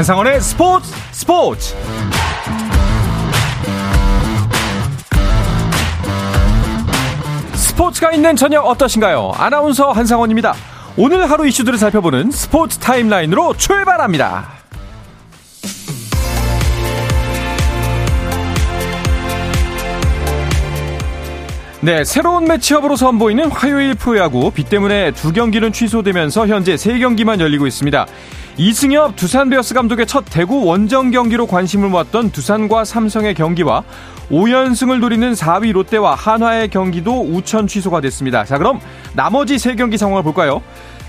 한상원의 스포츠 스포츠 스포츠가 있는 저녁 어떠신가요? 아나운서 한상원입니다. 오늘 하루 이슈들을 살펴보는 스포츠 타임라인으로 출발합니다. 네, 새로운 매치업으로 선보이는 화요일 프로야구 비 때문에 두 경기는 취소되면서 현재 세 경기만 열리고 있습니다. 이승엽 두산 베어스 감독의 첫 대구 원정 경기로 관심을 모았던 두산과 삼성의 경기와 5연승을 노리는 4위 롯데와 한화의 경기도 우천 취소가 됐습니다. 자, 그럼 나머지 세 경기 상황을 볼까요?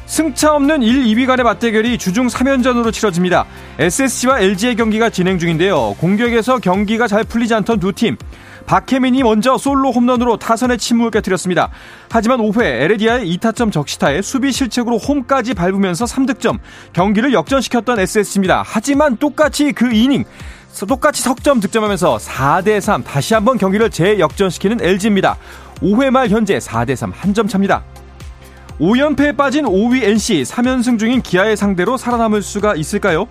승차 없는 1, 2위 간의 맞대결이 주중 3연전으로 치러집니다. SSG와 LG의 경기가 진행 중인데요. 공격에서 경기가 잘 풀리지 않던 두 팀. 박혜민이 먼저 솔로 홈런으로 타선의 침묵을 깨뜨렸습니다. 하지만 5회 에레디아의 2타점 적시타에 수비 실책으로 홈까지 밟으면서 3득점, 경기를 역전시켰던 SSG입니다. 하지만 똑같이 그 이닝 똑같이 석점 득점하면서 4대3 다시 한번 경기를 재역전시키는 LG입니다. 5회 말 현재 4대3 한 점 차입니다. 5연패에 빠진 5위 NC 3연승 중인 기아의 상대로 살아남을 수가 있을까요?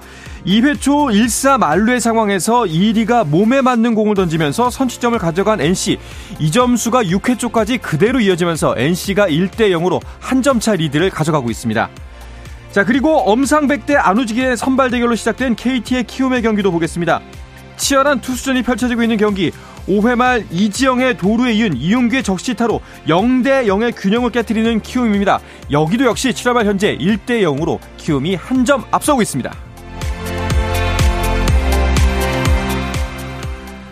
2회 초 1사 만루의 상황에서 2리가 몸에 맞는 공을 던지면서 선취점을 가져간 NC. 이 점수가 6회 초까지 그대로 이어지면서 NC가 1대 0으로 한 점 차 리드를 가져가고 있습니다. 자, 그리고 엄상백 대 안우지기의 선발 대결로 시작된 KT의 키움의 경기도 보겠습니다. 치열한 투수전이 펼쳐지고 있는 경기 5회 말 이지영의 도루에 이은 이용규의 적시타로 0대 0의 균형을 깨뜨리는 키움입니다. 여기도 역시 7회 말 현재 1대 0으로 키움이 한 점 앞서고 있습니다.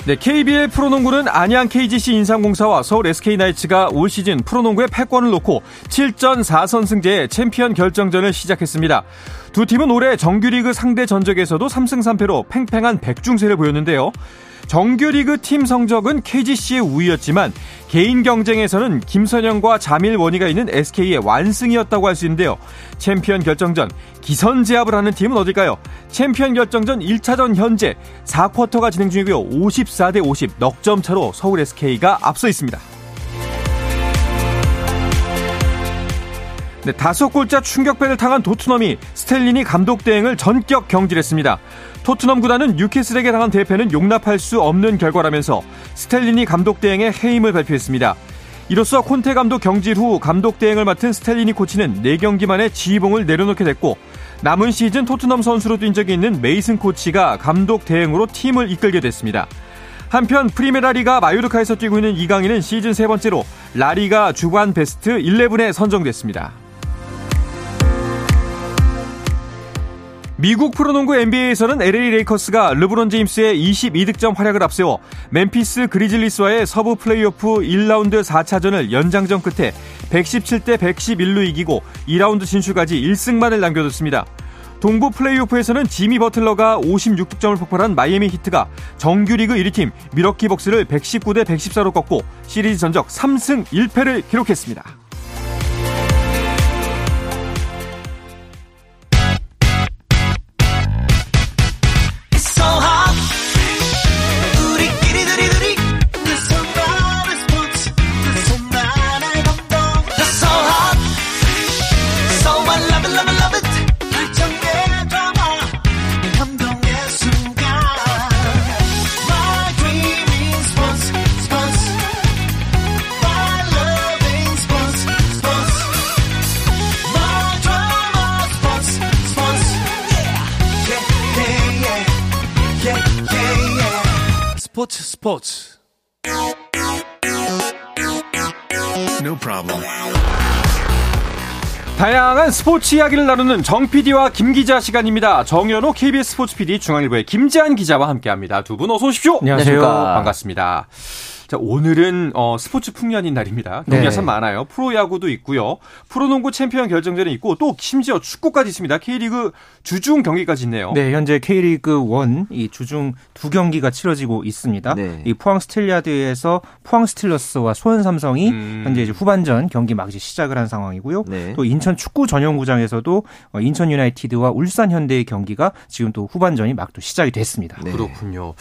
네, KBL 프로농구는 안양 KGC 인삼공사와 서울 SK나이츠가 올 시즌 프로농구의 패권을 놓고 7전 4선승제의 챔피언 결정전을 시작했습니다. 두 팀은 올해 정규리그 상대 전적에서도 3승 3패로 팽팽한 백중세를 보였는데요. 정규리그 팀 성적은 KGC의 우위였지만 개인 경쟁에서는 김선형과 자밀 워니가 있는 SK의 완승이었다고 할 수 있는데요. 챔피언 결정전 기선 제압을 하는 팀은 어딜까요? 챔피언 결정전 1차전 현재 4쿼터가 진행 중이고요. 54대 50 넉점 차로 서울 SK가 앞서 있습니다. 네, 다섯 골자 충격패를 당한 도트넘이 스텔리니 감독 대행을 전격 경질했습니다. 토트넘 구단은 뉴캐슬에게 당한 대패는 용납할 수 없는 결과라면서 스텔리니 감독 대행의 해임을 발표했습니다. 이로써 콘테 감독 경질 후 감독 대행을 맡은 스텔리니 코치는 4경기 만에 지휘봉을 내려놓게 됐고 남은 시즌 토트넘 선수로 뛴 적이 있는 메이슨 코치가 감독 대행으로 팀을 이끌게 됐습니다. 한편 프리메라리가 마요르카에서 뛰고 있는 이강인은 시즌 세 번째로 라리가 주관 베스트 11에 선정됐습니다. 미국 프로농구 NBA에서는 LA 레이커스가 르브론 제임스의 22득점 활약을 앞세워 멤피스 그리즐리스와의 서부 플레이오프 1라운드 4차전을 연장전 끝에 117대 111로 이기고 2라운드 진출까지 1승만을 남겨뒀습니다. 동부 플레이오프에서는 지미 버틀러가 56득점을 폭발한 마이애미 히트가 정규리그 1위 팀 미러키 벅스를 119대 114로 꺾고 시리즈 전적 3승 1패를 기록했습니다. 스포츠 No problem. 다양한 스포츠 이야기를 나누는 정 PD와 김 기자 시간입니다. 정현호 KBS 스포츠 PD 중앙일보의 김지한 기자와 함께합니다. 두 분 어서 오십시오. 안녕하세요. 반갑습니다. 자, 오늘은 어, 스포츠 풍년인 날입니다. 경기가 네. 참 많아요. 프로야구도 있고요. 프로농구 챔피언 결정전이 있고 또 심지어 축구까지 있습니다. K리그 주중 경기까지 있네요. 네, 현재 K리그 1 이 주중 두 경기가 치러지고 있습니다. 네. 이 포항 스틸야드에서 포항 스틸러스와 수원 삼성이 음. 현재 이제 후반전 경기 막 이제 시작을 한 상황이고요. 네. 또 인천 축구 전용구장에서도 어, 인천 유나이티드와 울산 현대의 경기가 지금 또 후반전이 막 또 시작이 됐습니다. 네. 그렇군요.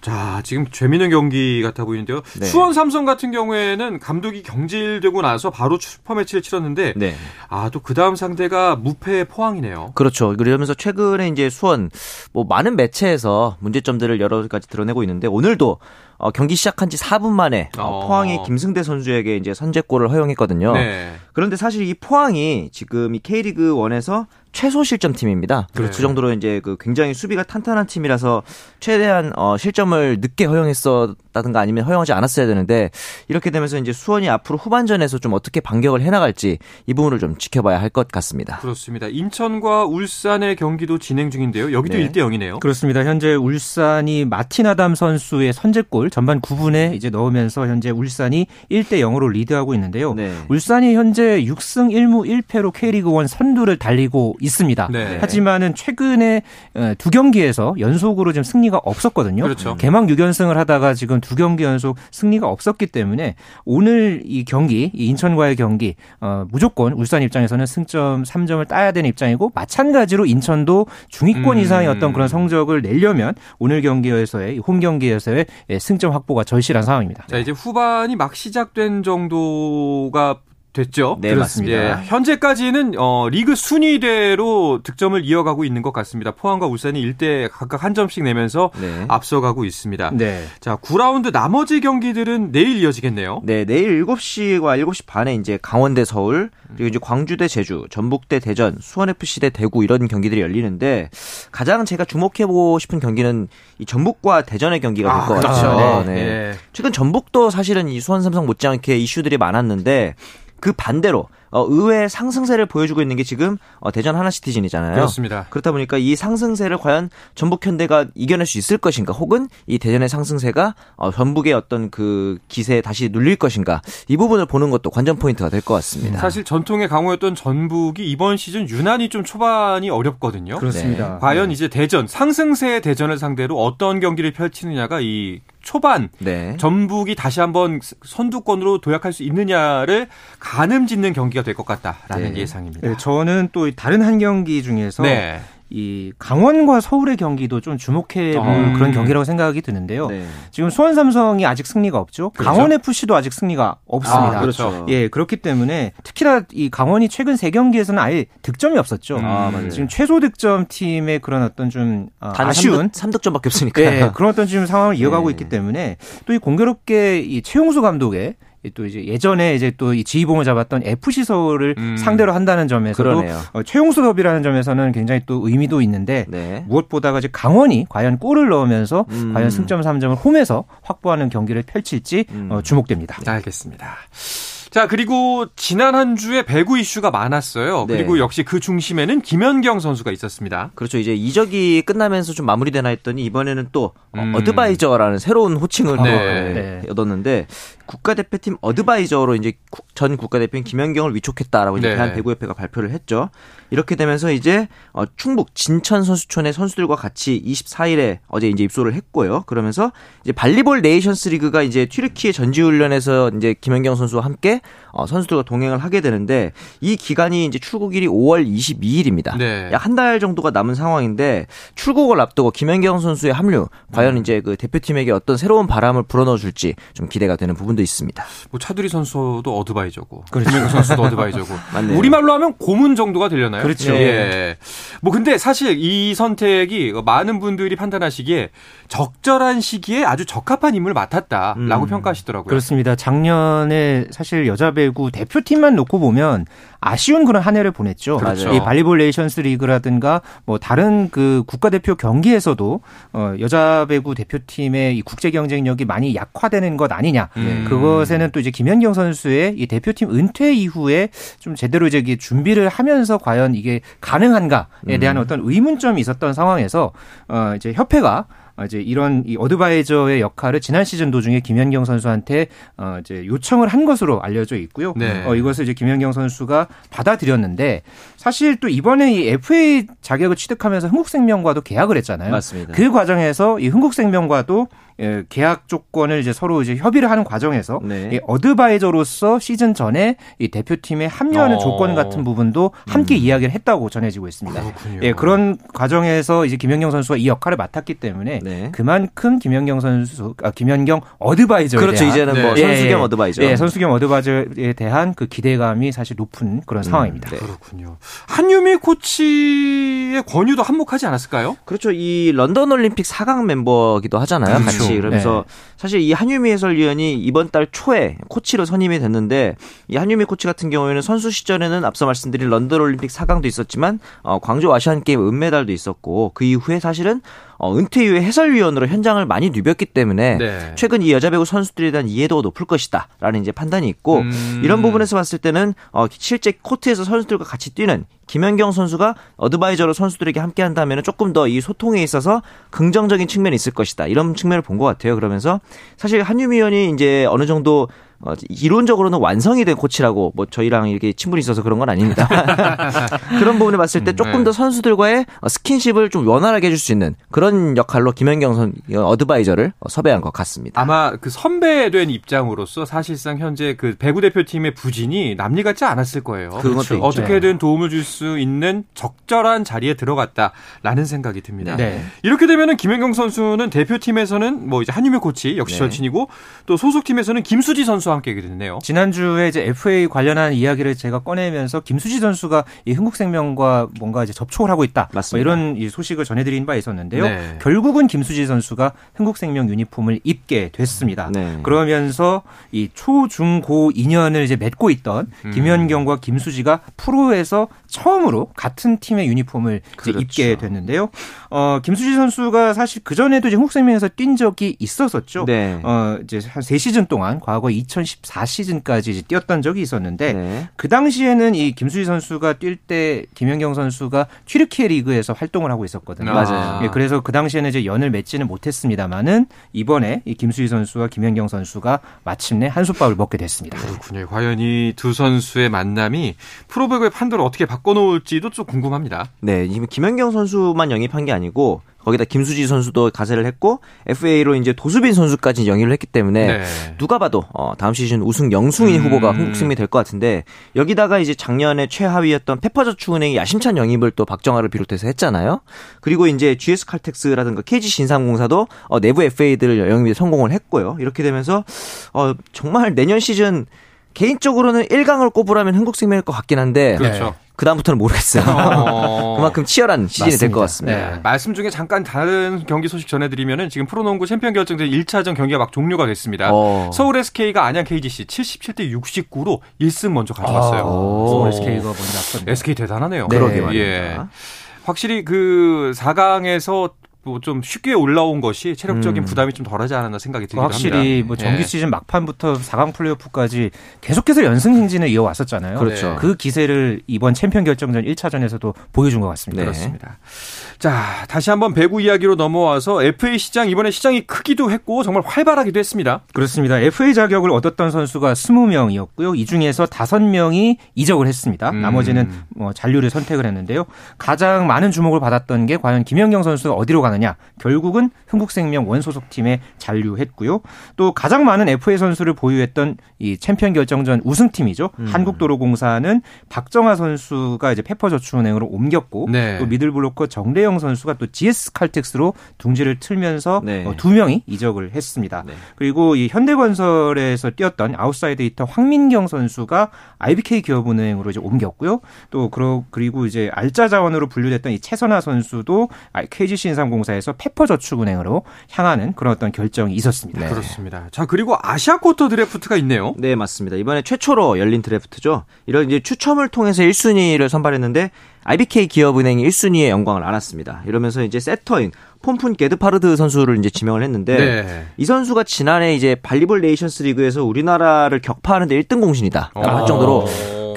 자, 지금 재미있는 경기 같아 보이는데요. 네. 수원 삼성 같은 경우에는 감독이 경질되고 나서 바로 슈퍼매치를 치렀는데 네. 아또 그 다음 상대가 무패 포항이네요. 그렇죠. 그러면서 최근에 이제 수원 뭐 많은 매체에서 문제점들을 여러 가지 드러내고 있는데 오늘도 어, 경기 시작한 지 4분 만에 어, 어. 포항이 김승대 선수에게 이제 선제골을 허용했거든요. 네. 그런데 사실 이 포항이 지금 이 K리그 1에서 최소 실점 팀입니다. 그렇죠. 그 정도로 이제 그 굉장히 수비가 탄탄한 팀이라서 최대한 어 실점을 늦게 허용했었다든가 아니면 허용하지 않았어야 되는데 이렇게 되면서 이제 수원이 앞으로 후반전에서 좀 어떻게 반격을 해 나갈지 이 부분을 좀 지켜봐야 할 것 같습니다. 그렇습니다. 인천과 울산의 경기도 진행 중인데요. 여기도 네. 1대 0이네요. 그렇습니다. 현재 울산이 마틴아담 선수의 선제골 전반 9분에 이제 넣으면서 현재 울산이 1대 0으로 리드하고 있는데요. 네. 울산이 현재 6승 1무 1패로 K리그 1 선두를 달리고 있습니다. 네. 하지만은 최근에 어, 두 경기에서 연속으로 좀 승리가 없었거든요. 그렇죠. 개막 6연승을 하다가 지금 두 경기 연속 승리가 없었기 때문에 오늘 이 경기, 이 인천과의 경기 어, 무조건 울산 입장에서는 승점 3점을 따야 되는 입장이고 마찬가지로 인천도 중위권 음. 이상의 어떤 그런 성적을 내려면 오늘 경기에서의 홈 경기에서의 예, 승점 확보가 절실한 상황입니다. 자 이제 후반이 막 시작된 정도가 됐죠. 네, 그렇습니다. 예, 현재까지는 어, 리그 순위대로 득점을 이어가고 있는 것 같습니다. 포항과 울산이 1대 각각 한 점씩 내면서 네. 앞서가고 있습니다. 네. 자, 9라운드 나머지 경기들은 내일 이어지겠네요. 네, 내일 7시와 7시 반에 이제 강원 대 서울, 그리고 이제 광주 대 제주, 전북 대 대전, 수원FC대 대구 이런 경기들이 열리는데 가장 제가 주목해 보고 싶은 경기는 이 전북과 대전의 경기가 될것 아, 그렇죠. 같아요. 네. 네. 최근 전북도 사실은 이 수원 삼성 못지않게 이슈들이 많았는데 그 반대로 어, 의외의 상승세를 보여주고 있는 게 지금 어, 대전 하나시티즌이잖아요. 그렇습니다. 그렇다 보니까 이 상승세를 과연 전북 현대가 이겨낼 수 있을 것인가, 혹은 이 대전의 상승세가 어, 전북의 어떤 그 기세에 다시 눌릴 것인가 이 부분을 보는 것도 관전 포인트가 될 것 같습니다. 사실 전통의 강호였던 전북이 이번 시즌 유난히 좀 초반이 어렵거든요. 그렇습니다. 네. 과연 이제 대전 상승세의 대전을 상대로 어떤 경기를 펼치느냐가 이 초반 네. 전북이 다시 한번 선두권으로 도약할 수 있느냐를 가늠짓는 경기가 될 것 같다라는 네. 예상입니다. 네, 저는 또 다른 한 경기 중에서 네. 이 강원과 서울의 경기도 좀 주목해 볼 음. 그런 경기라고 생각이 드는데요. 네. 지금 수원 삼성이 아직 승리가 없죠. 그렇죠? 강원 FC도 아직 승리가 없습니다. 아, 그렇죠. 예, 그렇기 때문에 특히나 이 강원이 최근 세 경기에서는 아예 득점이 없었죠. 음. 아, 지금 최소 득점 팀의 그런 어떤 좀 어, 아쉬운 3득, 점밖에 없으니까. 예, 그런 어떤 지금 상황을 이어가고 네. 있기 때문에 또 이 공교롭게 이 최용수 감독의 또 이제 예전에 이제 또 이 지휘봉을 잡았던 FC 서울을 음. 상대로 한다는 점에서도 어, 최용수 더비라는 점에서는 굉장히 또 의미도 있는데 네. 무엇보다가 이제 강원이 과연 골을 넣으면서 음. 과연 승점 3점을 홈에서 확보하는 경기를 펼칠지 음. 어, 주목됩니다. 알겠습니다. 자, 그리고 지난 한 주에 배구 이슈가 많았어요. 네. 그리고 역시 그 중심에는 김연경 선수가 있었습니다. 그렇죠. 이제 이적이 끝나면서 좀 마무리되나 했더니 이번에는 또 음. 어드바이저라는 새로운 호칭을 네. 네. 얻었는데 국가대표팀 어드바이저로 이제 전 국가대표인 김연경을 위촉했다라고 이제 네. 대한배구협회가 발표를 했죠. 이렇게 되면서 이제 어, 충북 진천 선수촌의 선수들과 같이 24일에 어제 이제 입소를 했고요. 그러면서 이제 발리볼 네이션스 리그가 이제 튀르키예 전지훈련에서 이제 김연경 선수와 함께 어, 선수들과 동행을 하게 되는데 이 기간이 이제 출국일이 5월 22일입니다. 네. 약 한 달 정도가 남은 상황인데 출국을 앞두고 김연경 선수의 합류 과연 음. 이제 그 대표팀에게 어떤 새로운 바람을 불어넣어 줄지 좀 기대가 되는 부분도 있습니다. 뭐 차두리 선수도 advisor고 그렇죠. 김연경 선수도 advisor고 우리말로 하면 고문 정도가 되려나요? 그렇죠. 예. 뭐 근데 사실 이 선택이 많은 분들이 판단하시기에 적절한 시기에 아주 적합한 임무를 맡았다라고 음. 평가하시더라고요. 그렇습니다. 작년에 사실 여자 배구 대표팀만 놓고 보면 아쉬운 그런 한 해를 보냈죠. 그렇죠. 이 발리볼 네이션스 리그라든가 뭐 다른 그 국가대표 경기에서도 어 여자 배구 대표팀의 이 국제 경쟁력이 많이 약화되는 것 아니냐. 음. 그것에는 또 이제 김연경 선수의 이 대표팀 은퇴 이후에 좀 제대로 이제 준비를 하면서 과연 이게 가능한가에 대한 음. 어떤 의문점이 있었던 상황에서 어 이제 협회가 어, 이제 이런 이 어드바이저의 역할을 지난 시즌 도중에 김연경 선수한테 어 이제 요청을 한 것으로 알려져 있고요. 네. 어 이것을 이제 김연경 선수가 받아들였는데 사실 또 이번에 이 FA 자격을 취득하면서 흥국생명과도 계약을 했잖아요. 맞습니다. 그 과정에서 이 흥국생명과도 예, 계약 조건을 이제 서로 이제 협의를 하는 과정에서 네. 이 어드바이저로서 시즌 전에 이 대표팀에 합류하는 어. 조건 같은 부분도 함께 음. 이야기를 했다고 전해지고 있습니다. 그렇군요. 예, 그런 과정에서 이제 김연경 선수가 이 역할을 맡았기 때문에 네. 그만큼 김연경 선수, 아, 김연경 어드바이저에 그렇죠. 대한 이제는 뭐 네. 선수 겸 어드바이저. 예, 선수 겸 어드바이저에 대한 그 기대감이 사실 높은 그런 음. 상황입니다. 네. 그렇군요. 한유미 코치의 권유도 한몫하지 않았을까요? 그렇죠. 이 런던 올림픽 4강 멤버기도 하잖아요. 그렇죠. 같이 그러면서 네. 사실 이 한유미 해설위원이 이번 달 초에 코치로 선임이 됐는데 이 한유미 코치 같은 경우에는 선수 시절에는 앞서 말씀드린 런던 올림픽 4강도 있었지만 어, 광저우 아시안 게임 은메달도 있었고 그 이후에 사실은 어, 은퇴 이후에 해설위원으로 현장을 많이 누볐기 때문에 네. 최근 이 여자 배구 선수들에 대한 이해도가 높을 것이다라는 이제 판단이 있고 음. 이런 부분에서 봤을 때는 어, 실제 코트에서 선수들과 같이 뛰는 김연경 선수가 advisor로 선수들에게 함께 한다면 조금 더 이 소통에 있어서 긍정적인 측면이 있을 것이다. 이런 측면을 본 것 같아요. 그러면서 사실 한유미 의원이 이제 어느 정도 어, 이론적으로는 완성이 된 코치라고 뭐 저희랑 이렇게 친분이 있어서 그런 건 아닙니다. 그런 부분을 봤을 때 음, 조금 네. 더 선수들과의 스킨십을 좀 원활하게 해줄 수 있는 그런 역할로 김현경 선 어드바이저를 섭외한 것 같습니다. 아마 그 선배된 입장으로서 사실상 현재 그 배구 대표팀의 부진이 남리 같지 않았을 거예요. 그렇죠. 어떻게든 도움을 줄 수 있는 적절한 자리에 들어갔다라는 생각이 듭니다. 네. 이렇게 되면은 김현경 선수는 대표팀에서는 뭐 이제 한유미 코치 역시 네. 절친이고 또 소속팀에서는 김수지 선수 선수와 함께 됐네요. 지난주에 이제 FA 관련한 이야기를 제가 꺼내면서 김수지 선수가 이 흥국생명과 뭔가 이제 접촉을 하고 있다. 뭐 맞습니다. 뭐 이런 이 소식을 전해드린 바 있었는데요. 네. 결국은 김수지 선수가 흥국생명 유니폼을 입게 됐습니다. 네. 그러면서 이 초중고 인연을 이제 맺고 있던 음. 김현경과 김수지가 프로에서 처음으로 같은 팀의 유니폼을 그렇죠. 입게 됐는데요. 어, 김수지 선수가 사실 그 전에도 이제 흥국생명에서 뛴 적이 있었었죠. 네. 어, 이제 한 3시즌 동안 과거 2014 시즌까지 뛰었던 적이 있었는데 네. 그 당시에는 이 김수지 선수가 뛸 때 김연경 선수가 튀르키예 리그에서 활동을 하고 있었거든요. 아. 맞아요. 예, 그래서 그 당시에는 이제 연을 맺지는 못했습니다만은 이번에 이 김수지 선수와 김연경 선수가 마침내 한솥밥을 먹게 됐습니다. 그렇군요. 과연 이 두 선수의 만남이 프로배구의 판도를 어떻게 바 꿔놓을지도 좀 궁금합니다. 네, 지금 김연경 선수만 영입한 게 아니고 거기다 김수지 선수도 가세를 했고 FA로 이제 도수빈 선수까지 영입을 했기 때문에 네. 누가 봐도 어, 다음 시즌 우승 영승인 음. 후보가 흥국생명이 될것 같은데 여기다가 이제 작년에 최하위였던 페퍼저축은행이 야심찬 영입을 또 박정아를 비롯해서 했잖아요. 그리고 이제 GS 칼텍스라든가 KG 신상공사도 어, 내부 FA들을 영입에 성공을 했고요. 이렇게 되면서 어, 정말 내년 시즌 개인적으로는 1강을 꼽으라면 흥국생명일 것 같긴 한데 그렇죠. 그 다음부터는 모르겠어요. 어... 그만큼 치열한 시즌이 될 것 같습니다. 네. 말씀 중에 잠깐 다른 경기 소식 전해드리면은 지금 프로농구 챔피언 결정전 1차전 경기가 막 종료가 됐습니다. 어... 서울 SK가 안양 KGC 77대 69로 1승 먼저 가져갔어요. 어... 서울 SK가 먼저 앞섰네요. SK 대단하네요. 네. 그러게 말입니다. 예. 확실히 그 4강에서 뭐 좀 쉽게 올라온 것이 체력적인 음. 부담이 좀 덜하지 않았나 생각이 들기도 확실히 합니다. 확실히 뭐 정규 예. 시즌 막판부터 4강 플레이오프까지 계속해서 연승 행진을 이어왔었잖아요. 그렇죠. 그 기세를 이번 챔피언 결정전 1차전에서도 보여준 것 같습니다. 네. 그렇습니다. 자, 다시 한번 배구 이야기로 넘어와서 FA 시장 이번에 시장이 크기도 했고 정말 활발하기도 했습니다. 그렇습니다. FA 자격을 얻었던 선수가 20명이었고요. 이 중에서 5명이 이적을 했습니다. 음. 나머지는 뭐 잔류를 선택을 했는데요. 가장 많은 주목을 받았던 게 과연 김연경 선수가 어디로 가느냐. 결국은 흥국생명 원소속 팀에 잔류했고요. 또 가장 많은 FA 선수를 보유했던 이 챔피언 결정전 우승팀이죠. 음. 한국도로공사는 박정아 선수가 이제 페퍼저축은행으로 옮겼고 네. 또 middle blocker 정대영 선수가 또 GS 칼텍스로 둥지를 틀면서 네. 어, 두 명이 이적을 했습니다. 네. 그리고 이 현대건설에서 뛰었던 outside hitter 황민경 선수가 IBK 기업은행으로 이제 옮겼고요. 또 그리고 이제 알짜 자원으로 분류됐던 이 채선아 선수도 KGC 인삼공사에서 페퍼저축은행으로 향하는 그런 어떤 결정이 있었습니다. 네. 그렇습니다. 자 그리고 아시아 쿼터 드래프트가 있네요. 네 맞습니다. 이번에 최초로 열린 드래프트죠. 이런 이제 추첨을 통해서 1순위를 선발했는데 IBK 기업은행이 1순위의 영광을 안았습니다. 이러면서 이제 세터인 폰푼 게드파르드 선수를 이제 지명을 했는데 네. 이 선수가 지난해 이제 발리볼 네이션스 리그에서 우리나라를 격파하는데 1등 공신이다. 할 어. 정도로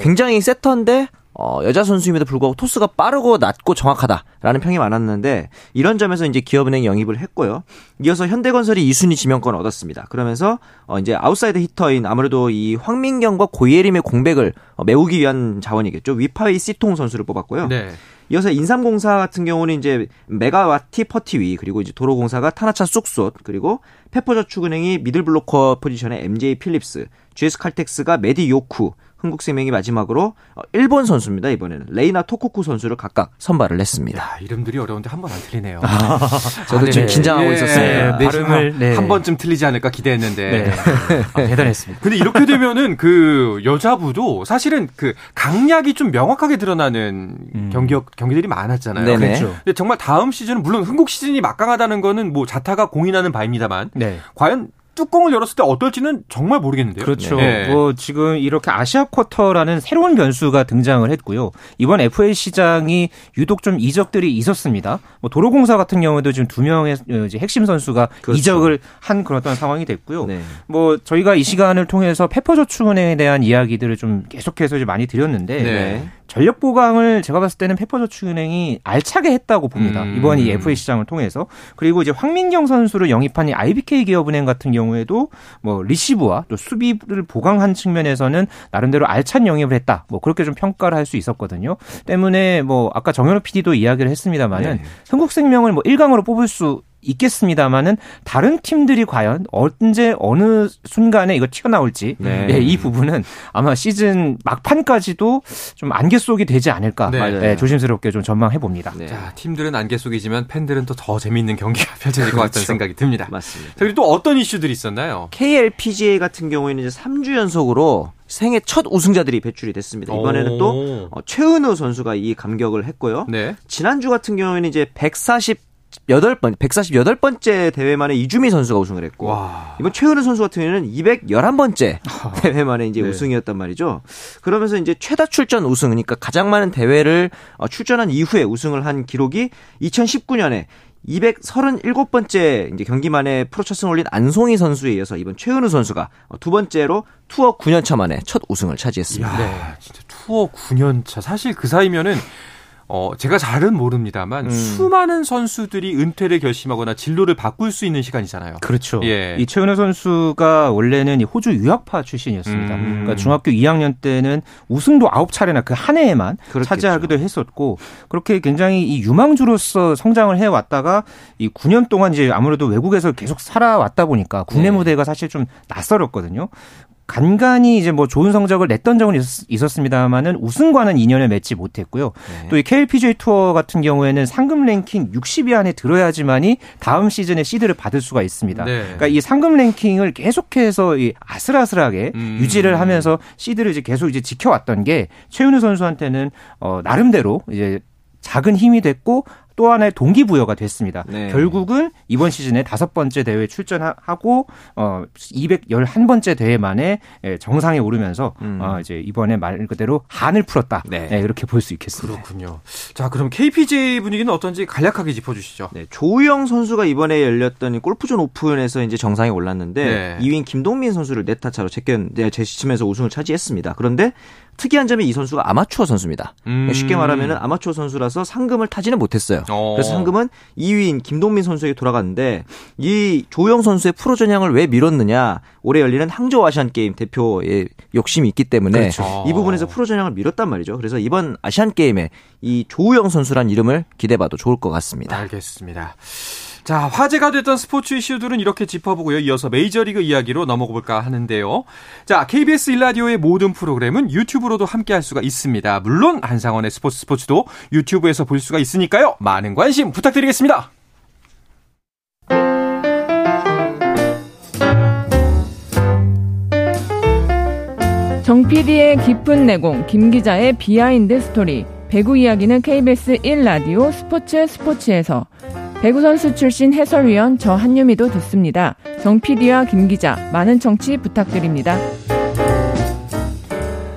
굉장히 세터인데 어, 여자 선수임에도 불구하고 토스가 빠르고 낮고 정확하다. 라는 평이 많았는데 이런 점에서 이제 기업은행 영입을 했고요. 이어서 현대건설이 2순위 지명권을 얻었습니다. 그러면서 어 이제 outside hitter인 아무래도 이 황민경과 고예림의 공백을 메우기 위한 자원이겠죠. 위파위 시통 선수를 뽑았고요. 네. 이어서 인삼공사 같은 경우는 이제 메가와티 퍼티위 그리고 이제 도로공사가 타나차 쑥솥 그리고 페퍼저축은행이 middle blocker 포지션의 MJ 필립스, GS 칼텍스가 메디 요쿠, 흥국생명이 마지막으로 어, 일본 선수입니다. 이번에는 레이나 토코쿠 선수를 각각 선발을 했습니다. 야, 이름들이 어려운데 한 번 안 틀리네요. 아, 저도 아, 좀 네. 긴장하고 네. 있었어요. 네. 발음을 네. 한 번쯤 틀리지 않을까 기대했는데 네. 아, 대단했습니다. 근데 이렇게 되면은 그 여자부도 사실은 그 강약이 좀 명확하게 드러나는 음. 경기 경기들이 많았잖아요. 네네. 그렇죠. 근데 정말 다음 시즌은 물론 흥국 시즌이 막강하다는 거는 뭐 자타가 공인하는 바입니다만 네. 과연 뚜껑을 열었을 때 어떨지는 정말 모르겠는데요. 그렇죠. 네. 뭐 지금 이렇게 아시아 쿼터라는 새로운 변수가 등장을 했고요. 이번 FA 시장이 유독 좀 이적들이 있었습니다. 뭐 도로공사 같은 경우에도 지금 두 명의 이제 핵심 선수가 그렇죠. 이적을 한 그런 상황이 됐고요. 네. 뭐 저희가 이 시간을 통해서 페퍼저축은행에 대한 이야기들을 좀 계속해서 이제 많이 드렸는데 네. 전력 보강을 제가 봤을 때는 페퍼저축은행이 알차게 했다고 봅니다. 음. 이번 이 FA 시장을 통해서 그리고 이제 황민경 선수를 영입한 이 IBK 기업은행 같은 경우 에도 뭐 리시브와 또 수비를 보강한 측면에서는 나름대로 알찬 영입을 했다. 뭐 그렇게 좀 평가를 할 수 있었거든요. 때문에 뭐 아까 정현우 PD도 이야기를 했습니다만은 네. 흥국생명을 뭐 1강으로 뽑을 수 있겠습니다만은 다른 팀들이 과연 언제 어느 순간에 이거 튀어나올지 네. 네, 이 부분은 아마 시즌 막판까지도 좀 안개 속이 되지 않을까 네. 네, 조심스럽게 좀 전망해 봅니다. 네. 자 팀들은 안개 속이지만 팬들은 또 더 재미있는 경기가 펼쳐질 것 같다는 그렇죠. 생각이 듭니다. 맞습니다. 자, 그리고 또 어떤 이슈들이 있었나요? KLPGA 같은 경우에는 이제 3주 연속으로 생애 첫 우승자들이 배출이 됐습니다. 이번에는 또 어, 최은우 선수가 이 감격을 했고요. 네. 지난주 같은 경우에는 이제 140 8번 148번째 대회 만에 이주미 선수가 우승을 했고 와. 이번 최은우 선수 같은 경우에는 211번째 대회 만에 이제 네. 우승이었단 말이죠. 그러면서 이제 최다 출전 우승 그러니까 가장 많은 대회를 어, 출전한 이후에 우승을 한 기록이 2019년에 237번째 이제 경기 만에 프로 첫 승을 올린 안송희 선수에 이어서 이번 최은우 선수가 어, 두 번째로 투어 9년 차 만에 첫 우승을 차지했습니다. 네, 진짜 투어 9년 차. 사실 그 사이면은 어, 제가 잘은 모릅니다만 음. 수많은 선수들이 은퇴를 결심하거나 진로를 바꿀 수 있는 시간이잖아요. 그렇죠. 예. 이 최은혜 선수가 원래는 호주 유학파 출신이었습니다. 음. 그러니까 중학교 2학년 때는 우승도 9차례나 그 한 해에만 그렇겠죠. 차지하기도 했었고 그렇게 굉장히 이 유망주로서 성장을 해 왔다가 이 9년 동안 이제 아무래도 외국에서 계속 살아왔다 보니까 국내 네. 무대가 사실 좀 낯설었거든요. 간간히 이제 뭐 좋은 성적을 냈던 적은 있었, 습니다만은 우승과는 인연을 맺지 못했고요. 네. 또이 KLPGA 투어 같은 경우에는 상금 랭킹 60위 안에 들어야지만이 다음 시즌에 시드를 받을 수가 있습니다. 네. 그러니까 이 상금 랭킹을 계속해서 이 아슬아슬하게 음. 유지를 하면서 시드를 이제 계속 이제 지켜왔던 게 최윤우 선수한테는 어 나름대로 이제 작은 힘이 됐고 또 하나의 동기부여가 됐습니다. 네. 결국은 이번 시즌에 다섯 번째 대회 출전하고 어 211번째 대회 만에 예, 정상에 오르면서 음. 어 이제 이번에 말 그대로 한을 풀었다. 네. 네 이렇게 볼 수 있겠습니다. 그렇군요. 자, 그럼 KPJ 분위기는 어떤지 간략하게 짚어 주시죠. 네, 조우영 선수가 이번에 열렸던 골프존 오픈에서 이제 정상에 올랐는데 네. 2위인 김동민 선수를 네타 차로 제시치면서 우승을 차지했습니다. 그런데 특이한 점이 이 선수가 아마추어 선수입니다. 음. 쉽게 말하면 아마추어 선수라서 상금을 타지는 못했어요. 어. 그래서 상금은 2위인 김동민 선수에게 돌아갔는데 이 조우영 선수의 프로 전향을 왜 미뤘느냐? 올해 열리는 항저우 아시안 게임 대표의 욕심이 있기 때문에 그렇죠. 이 부분에서 프로 전향을 미뤘단 말이죠. 그래서 이번 아시안 게임에 이 조우영 선수란 이름을 기대봐도 좋을 것 같습니다. 알겠습니다. 자, 화제가 됐던 스포츠 이슈들은 이렇게 짚어보고요. 이어서 메이저리그 이야기로 넘어가 볼까 하는데요. 자, KBS 1라디오의 모든 프로그램은 유튜브로도 함께 할 수가 있습니다. 물론 한상원의 스포츠 스포츠도 유튜브에서 볼 수가 있으니까요. 많은 관심 부탁드리겠습니다. 정 PD의 깊은 내공, 김 기자의 비하인드 스토리. 배구 이야기는 KBS 1라디오 스포츠 스포츠에서 배구 선수 출신 해설위원 저 한유미도 듣습니다. 정 PD와 김 기자 많은 청취 부탁드립니다.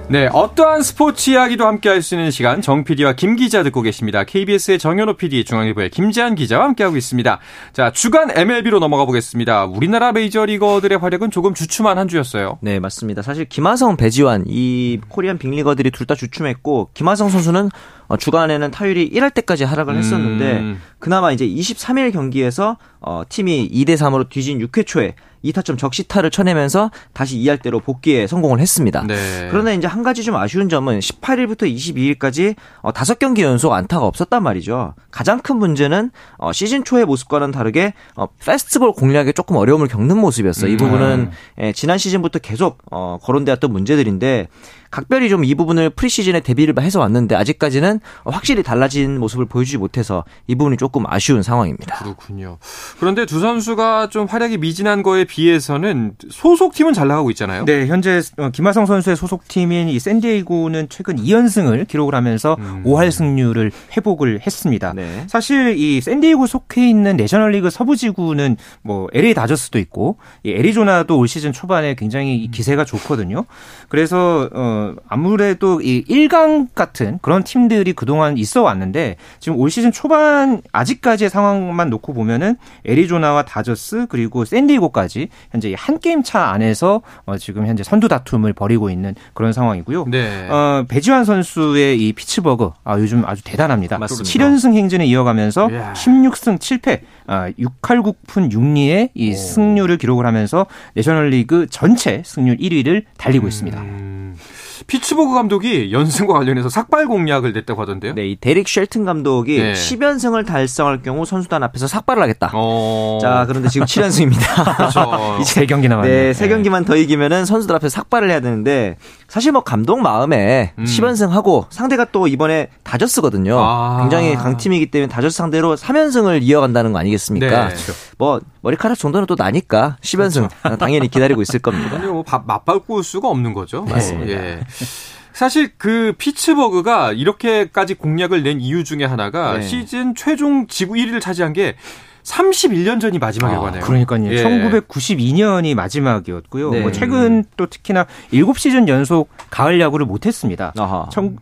네, 어떠한 스포츠 이야기도 함께 할 수 있는 시간 정 PD와 김 기자 듣고 계십니다. KBS의 정현호 PD, 중앙일보의 김재한 기자와 함께하고 있습니다. 자, 주간 MLB로 넘어가 보겠습니다. 우리나라 메이저리거들의 활약은 조금 주춤한 한 주였어요. 네, 맞습니다. 사실 김하성, 배지환 이 코리안 빅리거들이 둘 다 주춤했고 김하성 선수는 어, 주간에는 타율이 1할 때까지 하락을 했었는데 음. 그나마 이제 23일 경기에서 어, 팀이 2대 3으로 뒤진 6회 초에 2타점 적시타를 쳐내면서 다시 2할대로 복귀에 성공을 했습니다. 네. 그러나 이제 한 가지 좀 아쉬운 점은 18일부터 22일까지 어, 5경기 연속 안타가 없었단 말이죠. 가장 큰 문제는 어, 시즌 초의 모습과는 다르게 어, 페스티벌 공략에 조금 어려움을 겪는 모습이었어요. 이 음. 부분은 예, 지난 시즌부터 계속 어, 거론되었던 문제들인데 각별히 좀 이 부분을 프리시즌에 대비를 해서 왔는데 아직까지는 확실히 달라진 모습을 보여주지 못해서 이 부분이 조금 아쉬운 상황입니다. 그렇군요. 그런데 두 선수가 좀 활약이 미진한 거에 비해서는 소속팀은 잘 나가고 있잖아요. 네, 현재 어, 김하성 선수의 소속팀인 이 샌디에이고는 최근 2연승을 기록을 하면서 음. 5할 승률을 회복을 했습니다. 네. 사실 이 샌디에이고 속해 있는 내셔널리그 서부 지구는 뭐 LA 다저스도 있고 이 애리조나도 올 시즌 초반에 굉장히 기세가 좋거든요. 그래서 어 아무래도 이 1강 같은 그런 팀들이 그동안 있어 왔는데 지금 올 시즌 초반 아직까지의 상황만 놓고 보면은 애리조나와 다저스 그리고 샌디에고까지 현재 한 게임 차 안에서 어 지금 현재 선두 다툼을 벌이고 있는 그런 상황이고요. 네. 어 배지환 선수의 이 피츠버그 아 요즘 아주 대단합니다. 맞습니다. 7연승 행진을 이어가면서 이야. 16승 7패 아 6할 9푼 6리의 이 오. 승률을 기록을 하면서 내셔널리그 전체 승률 1위를 달리고 음. 있습니다. 피츠버그 감독이 연승과 관련해서 삭발 공약을 냈다고 하던데요. 네, 이 데릭 쉘튼 감독이 네. 10연승을 달성할 경우 선수단 앞에서 삭발을 하겠다. 어... 자, 그런데 지금 7연승입니다. 그렇죠. 이제 3경기 남았네요. 네, 3경기만 더 이기면은 선수들 앞에서 삭발을 해야 되는데 사실 뭐 감독 마음에 음. 10연승하고 상대가 또 이번에 다저스거든요. 아... 굉장히 강팀이기 때문에 다저스 상대로 3연승을 이어간다는 거 아니겠습니까? 네. 그렇죠. 뭐 머리카락 정도는 또 나니까 10연승 그렇죠. 당연히 기다리고 있을 겁니다. 아니 뭐 맞바꿀 수가 없는 거죠. 맞습니다. 예. 사실 그 피츠버그가 이렇게까지 공략을 낸 이유 중에 하나가 네. 시즌 최종 지구 1위를 차지한 게 31년 전이 하네요. 아, 그러니까요. 예. 1992년이 마지막이었고요. 네. 뭐 최근 또 특히나 7시즌 연속 가을 야구를 못했습니다.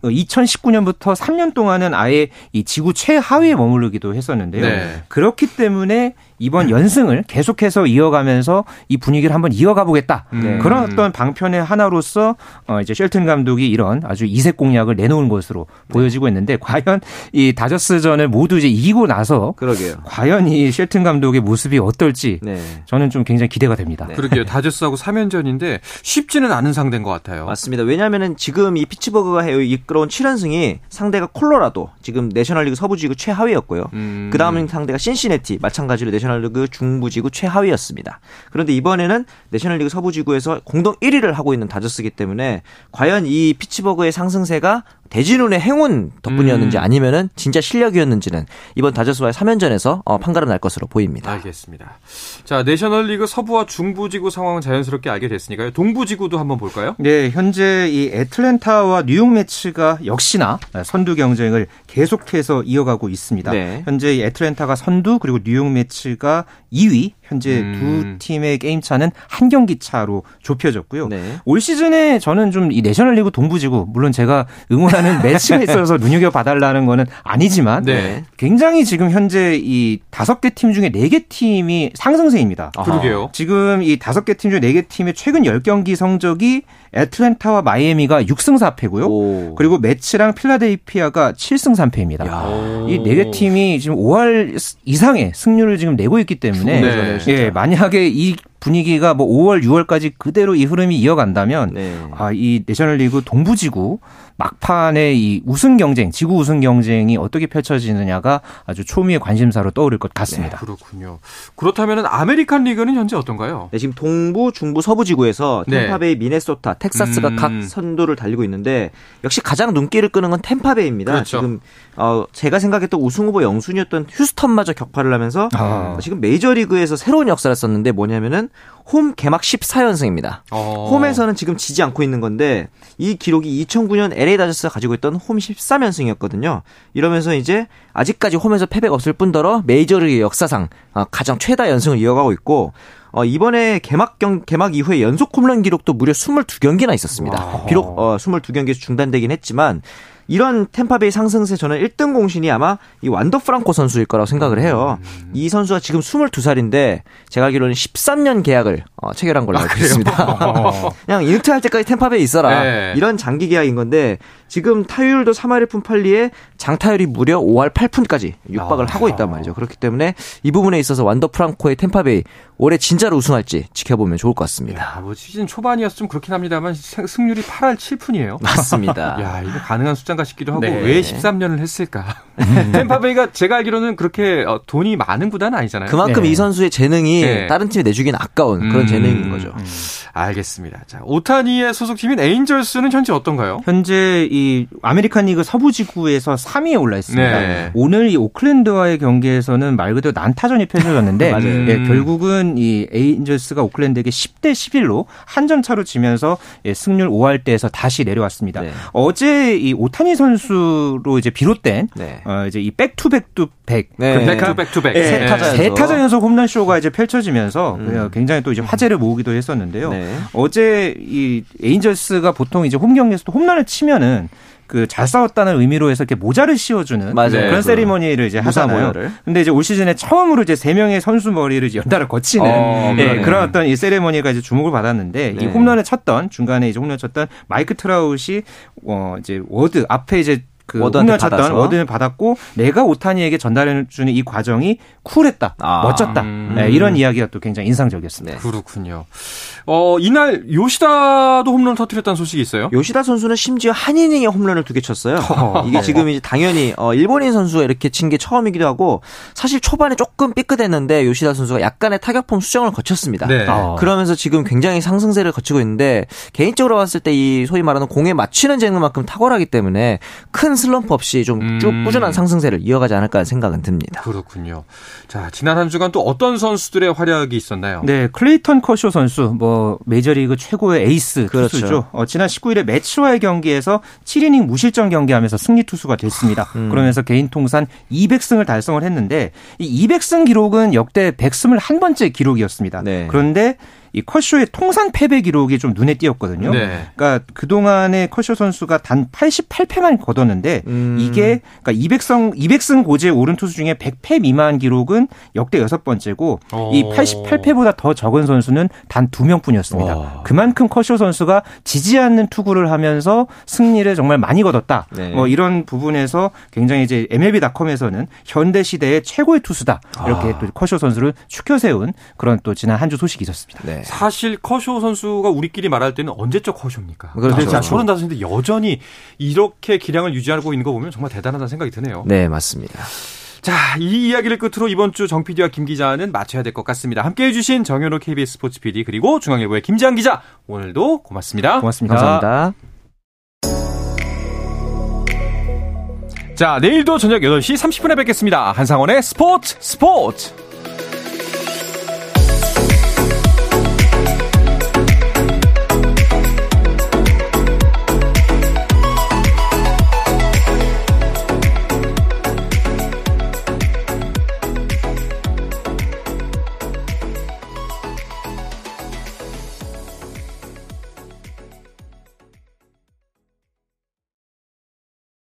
2019년부터 3년 동안은 아예 이 지구 최하위에 머무르기도 했었는데요. 네. 그렇기 때문에 이번 연승을 계속해서 이어가면서 이 분위기를 한번 이어가 보겠다. 네. 그런 어떤 방편의 하나로서 어 이제 쉘튼 감독이 이런 아주 이색 공략을 내놓은 것으로 네. 보여지고 있는데 과연 이 다저스전을 모두 이제 이기고 나서 그러게요. 과연 이 쉘튼 감독의 모습이 어떨지 네. 저는 좀 굉장히 기대가 됩니다. 네. 그러게요. 다저스하고 3연전인데 쉽지는 않은 상대인 것 같아요. 맞습니다. 왜냐하면 지금 이 피츠버그가 이끌어온 7연승이 상대가 콜로라도 지금 내셔널리그 서부지구 최하위였고요. 음. 그 다음 상대가 신시내티 마찬가지로 내셔널 내셔널리그 중부지구 최하위였습니다. 그런데 이번에는 내셔널리그 서부지구에서 공동 1위를 하고 있는 다저스기 때문에 과연 이 피츠버그의 상승세가 대진운의 행운 덕분이었는지 음. 아니면은 진짜 실력이었는지는 이번 다저스와의 3연전에서 어, 판가름 날 것으로 보입니다. 알겠습니다. 자, 내셔널리그 서부와 중부지구 상황은 자연스럽게 알게 됐으니까요. 동부지구도 한번 볼까요? 네, 현재 이 애틀랜타와 뉴욕 매치가 역시나 선두 경쟁을 계속해서 이어가고 있습니다. 네. 현재 이 애틀랜타가 선두 그리고 뉴욕 매치가 2위 현재 음. 두 팀의 게임 차는 한 경기 차로 좁혀졌고요. 네. 올 시즌에 저는 좀 이 내셔널리그 동부지구 물론 제가 응원하 는 매치가 있어서 눈여겨 봐달라는 거는 아니지만 네. 굉장히 지금 현재 이 다섯 개 팀 중에 네 개 팀이 상승세입니다. 그러게요. 지금 이 다섯 개 팀 중에 네 개 팀의 최근 10경기 성적이 애틀랜타와 마이애미가 6승 4패고요. 오. 그리고 매치랑 필라델피아가 7승 3패입니다. 이 네 개 팀이 지금 5할 이상의 승률을 지금 내고 있기 때문에 네. 예, 만약에 이 분위기가 뭐 5월, 6월까지 그대로 이 흐름이 이어간다면 네. 아, 이 내셔널리그 동부지구 막판의 이 우승 경쟁, 지구 우승 경쟁이 어떻게 펼쳐지느냐가 아주 초미의 관심사로 떠오를 것 같습니다. 네, 그렇군요. 그렇다면 아메리칸 리그는 현재 어떤가요? 네, 지금 동부, 중부, 서부 지구에서 네. 템파베이, 미네소타, 텍사스가 음. 각 선두를 달리고 있는데 역시 가장 눈길을 끄는 건 템파베이입니다. 그렇죠. 지금 어, 제가 생각했던 우승 후보 영순위였던 휴스턴마저 격파를 하면서 아. 지금 메이저리그에서 새로운 역사를 썼는데 뭐냐면은 홈 개막 14연승입니다. 어. 홈에서는 지금 지지 않고 있는 건데 이 기록이 2009년 LA 다저스가 가지고 있던 홈 13연승이었거든요. 이러면서 이제 아직까지 홈에서 패배가 없을 뿐더러 메이저리그 역사상 어, 가장 최다 연승을 이어가고 있고 어, 이번에 개막 경 개막 이후에 연속 홈런 기록도 무려 22경기나 있었습니다. 와. 비록 어, 22경기에서 중단되긴 했지만 이런 템파베이 상승세 저는 1등 공신이 아마 이 완더 프랑코 선수일 거라고 생각을 해요. 음. 이 선수가 지금 22살인데 제가 알기로는 13년 계약을 어, 체결한 걸로 아, 알고 아, 있습니다. 그냥 인트할 때까지 템파베이 있어라. 네. 이런 장기 계약인 건데 지금 타율도 3할 1푼 8리에 장타율이 무려 5할 8푼까지 육박을 아. 하고 있단 말이죠. 그렇기 때문에 이 부분에 있어서 완더 프랑코의 템파베이 올해 진짜로 우승할지 지켜보면 좋을 것 같습니다. 야, 뭐 시즌 초반이어서 좀 그렇긴 합니다만 승률이 8할 7푼이에요. 맞습니다. 야, 이거 가능한 숫자인가 싶기도 하고 네. 왜 13년을 했을까? 음. 템파베이가 제가 알기로는 그렇게 어, 돈이 많은 구단은 아니잖아요. 그만큼 네. 이 선수의 재능이 네. 다른 팀에 내주기는 아까운 그런 음. 재능인 거죠. 음. 알겠습니다. 자, 오타니의 소속팀인 에인절스는 현재 어떤가요? 현재 이 아메리칸 리그 서부 지구에서 3위에 올라 있습니다. 네. 오늘 이 오클랜드와의 경기에서는 말 그대로 난타전이 펼쳐졌는데 예, 결국은 이 에인절스가 오클랜드에게 10대 11로 한 점 차로 지면서 예, 승률 5할대에서 다시 내려왔습니다. 네. 어제 이 오타니 선수로 이제 비롯된 네. 어, 이제 이 back-to-back-to-back, 네. back-to-back-to-back 네. 세 타자 세 타자 연속 홈런 쇼가 이제 펼쳐지면서 음. 굉장히 또 이제 화제를 모으기도 했었는데요. 네. 어제 이 에인절스가 보통 이제 홈 경기에서도 홈런을 치면은 그 잘 싸웠다는 의미로 해서 이렇게 모자를 씌워주는 맞아요. 그런 그 세리머니를 이제 하잖아요. 모자를. 근데 이제 올 시즌에 처음으로 이제 세 명의 선수 머리를 연달아 거치는 어, 예, 그런 어떤 이 세리머니가 이제 주목을 받았는데 네. 이 홈런을 쳤던 중간에 이제 홈런 쳤던 마이크 트라웃이 어 이제 워드 앞에 이제 그 홈런 쳤던 워드를 받았고 내가 오타니에게 전달해 주는 이 과정이 쿨했다, 아. 멋졌다. 음. 네, 이런 이야기가 또 굉장히 인상적이었습니다. 네. 그렇군요. 어, 이날 요시다도 홈런 터트렸다는 소식이 있어요? 요시다 선수는 심지어 한 이닝에 홈런을 두 개 쳤어요. 이게 지금 이제 당연히 어, 일본인 선수가 이렇게 친 게 처음이기도 하고 사실 초반에 조금 삐끗했는데 요시다 선수가 약간의 타격폼 수정을 거쳤습니다. 네. 어. 그러면서 지금 굉장히 상승세를 거치고 있는데 개인적으로 봤을 때 이 소위 말하는 공에 맞추는 재능만큼 탁월하기 때문에 큰 슬럼프 없이 좀 쭉 음. 꾸준한 상승세를 이어가지 않을까 생각은 듭니다. 그렇군요. 자, 지난 한 주간 또 어떤 선수들의 활약이 있었나요? 네, 클레이턴 커쇼 선수, 뭐 메이저리그 최고의 에이스 그렇죠. 투수죠. 어, 지난 19일에 메츠와의 경기에서 7이닝 무실점 경기하면서 승리 투수가 됐습니다. 음. 그러면서 개인 통산 200승을 달성을 했는데 이 200승 기록은 역대 100승을 번째 기록이었습니다. 네. 그런데 이 컷쇼의 통산 패배 기록이 좀 눈에 띄었거든요. 네. 그러니까 그동안에 컷쇼 선수가 단 88패만 거뒀는데 음. 이게 그러니까 200승 200승 고지에 오른 투수 중에 100패 미만 기록은 역대 여섯 번째고 오. 이 88패보다 더 적은 선수는 단 두 명뿐이었습니다. 와. 그만큼 컷쇼 선수가 지지 않는 투구를 하면서 승리를 정말 많이 거뒀다. 네. 뭐 이런 부분에서 굉장히 이제 MLB.com에서는 현대 시대의 최고의 투수다 이렇게 아. 또 컷쇼 선수를 추켜 세운 그런 또 지난 한 주 소식이 있었습니다. 네. 네. 사실 커쇼 선수가 우리끼리 말할 때는 언제적 커쇼입니까? 그렇죠. 35인데 여전히 이렇게 기량을 유지하고 있는 거 보면 정말 대단하다는 생각이 드네요. 네, 맞습니다. 자, 이 이야기를 끝으로 이번 주 정 PD와 김 기자는 마쳐야 될 것 같습니다. 함께 해주신 정현호 KBS 스포츠 PD 그리고 중앙일보의 김지한 기자 오늘도 고맙습니다. 고맙습니다. 감사합니다. 자, 내일도 저녁 8시 30분에 뵙겠습니다. 한상원의 스포츠 스포츠!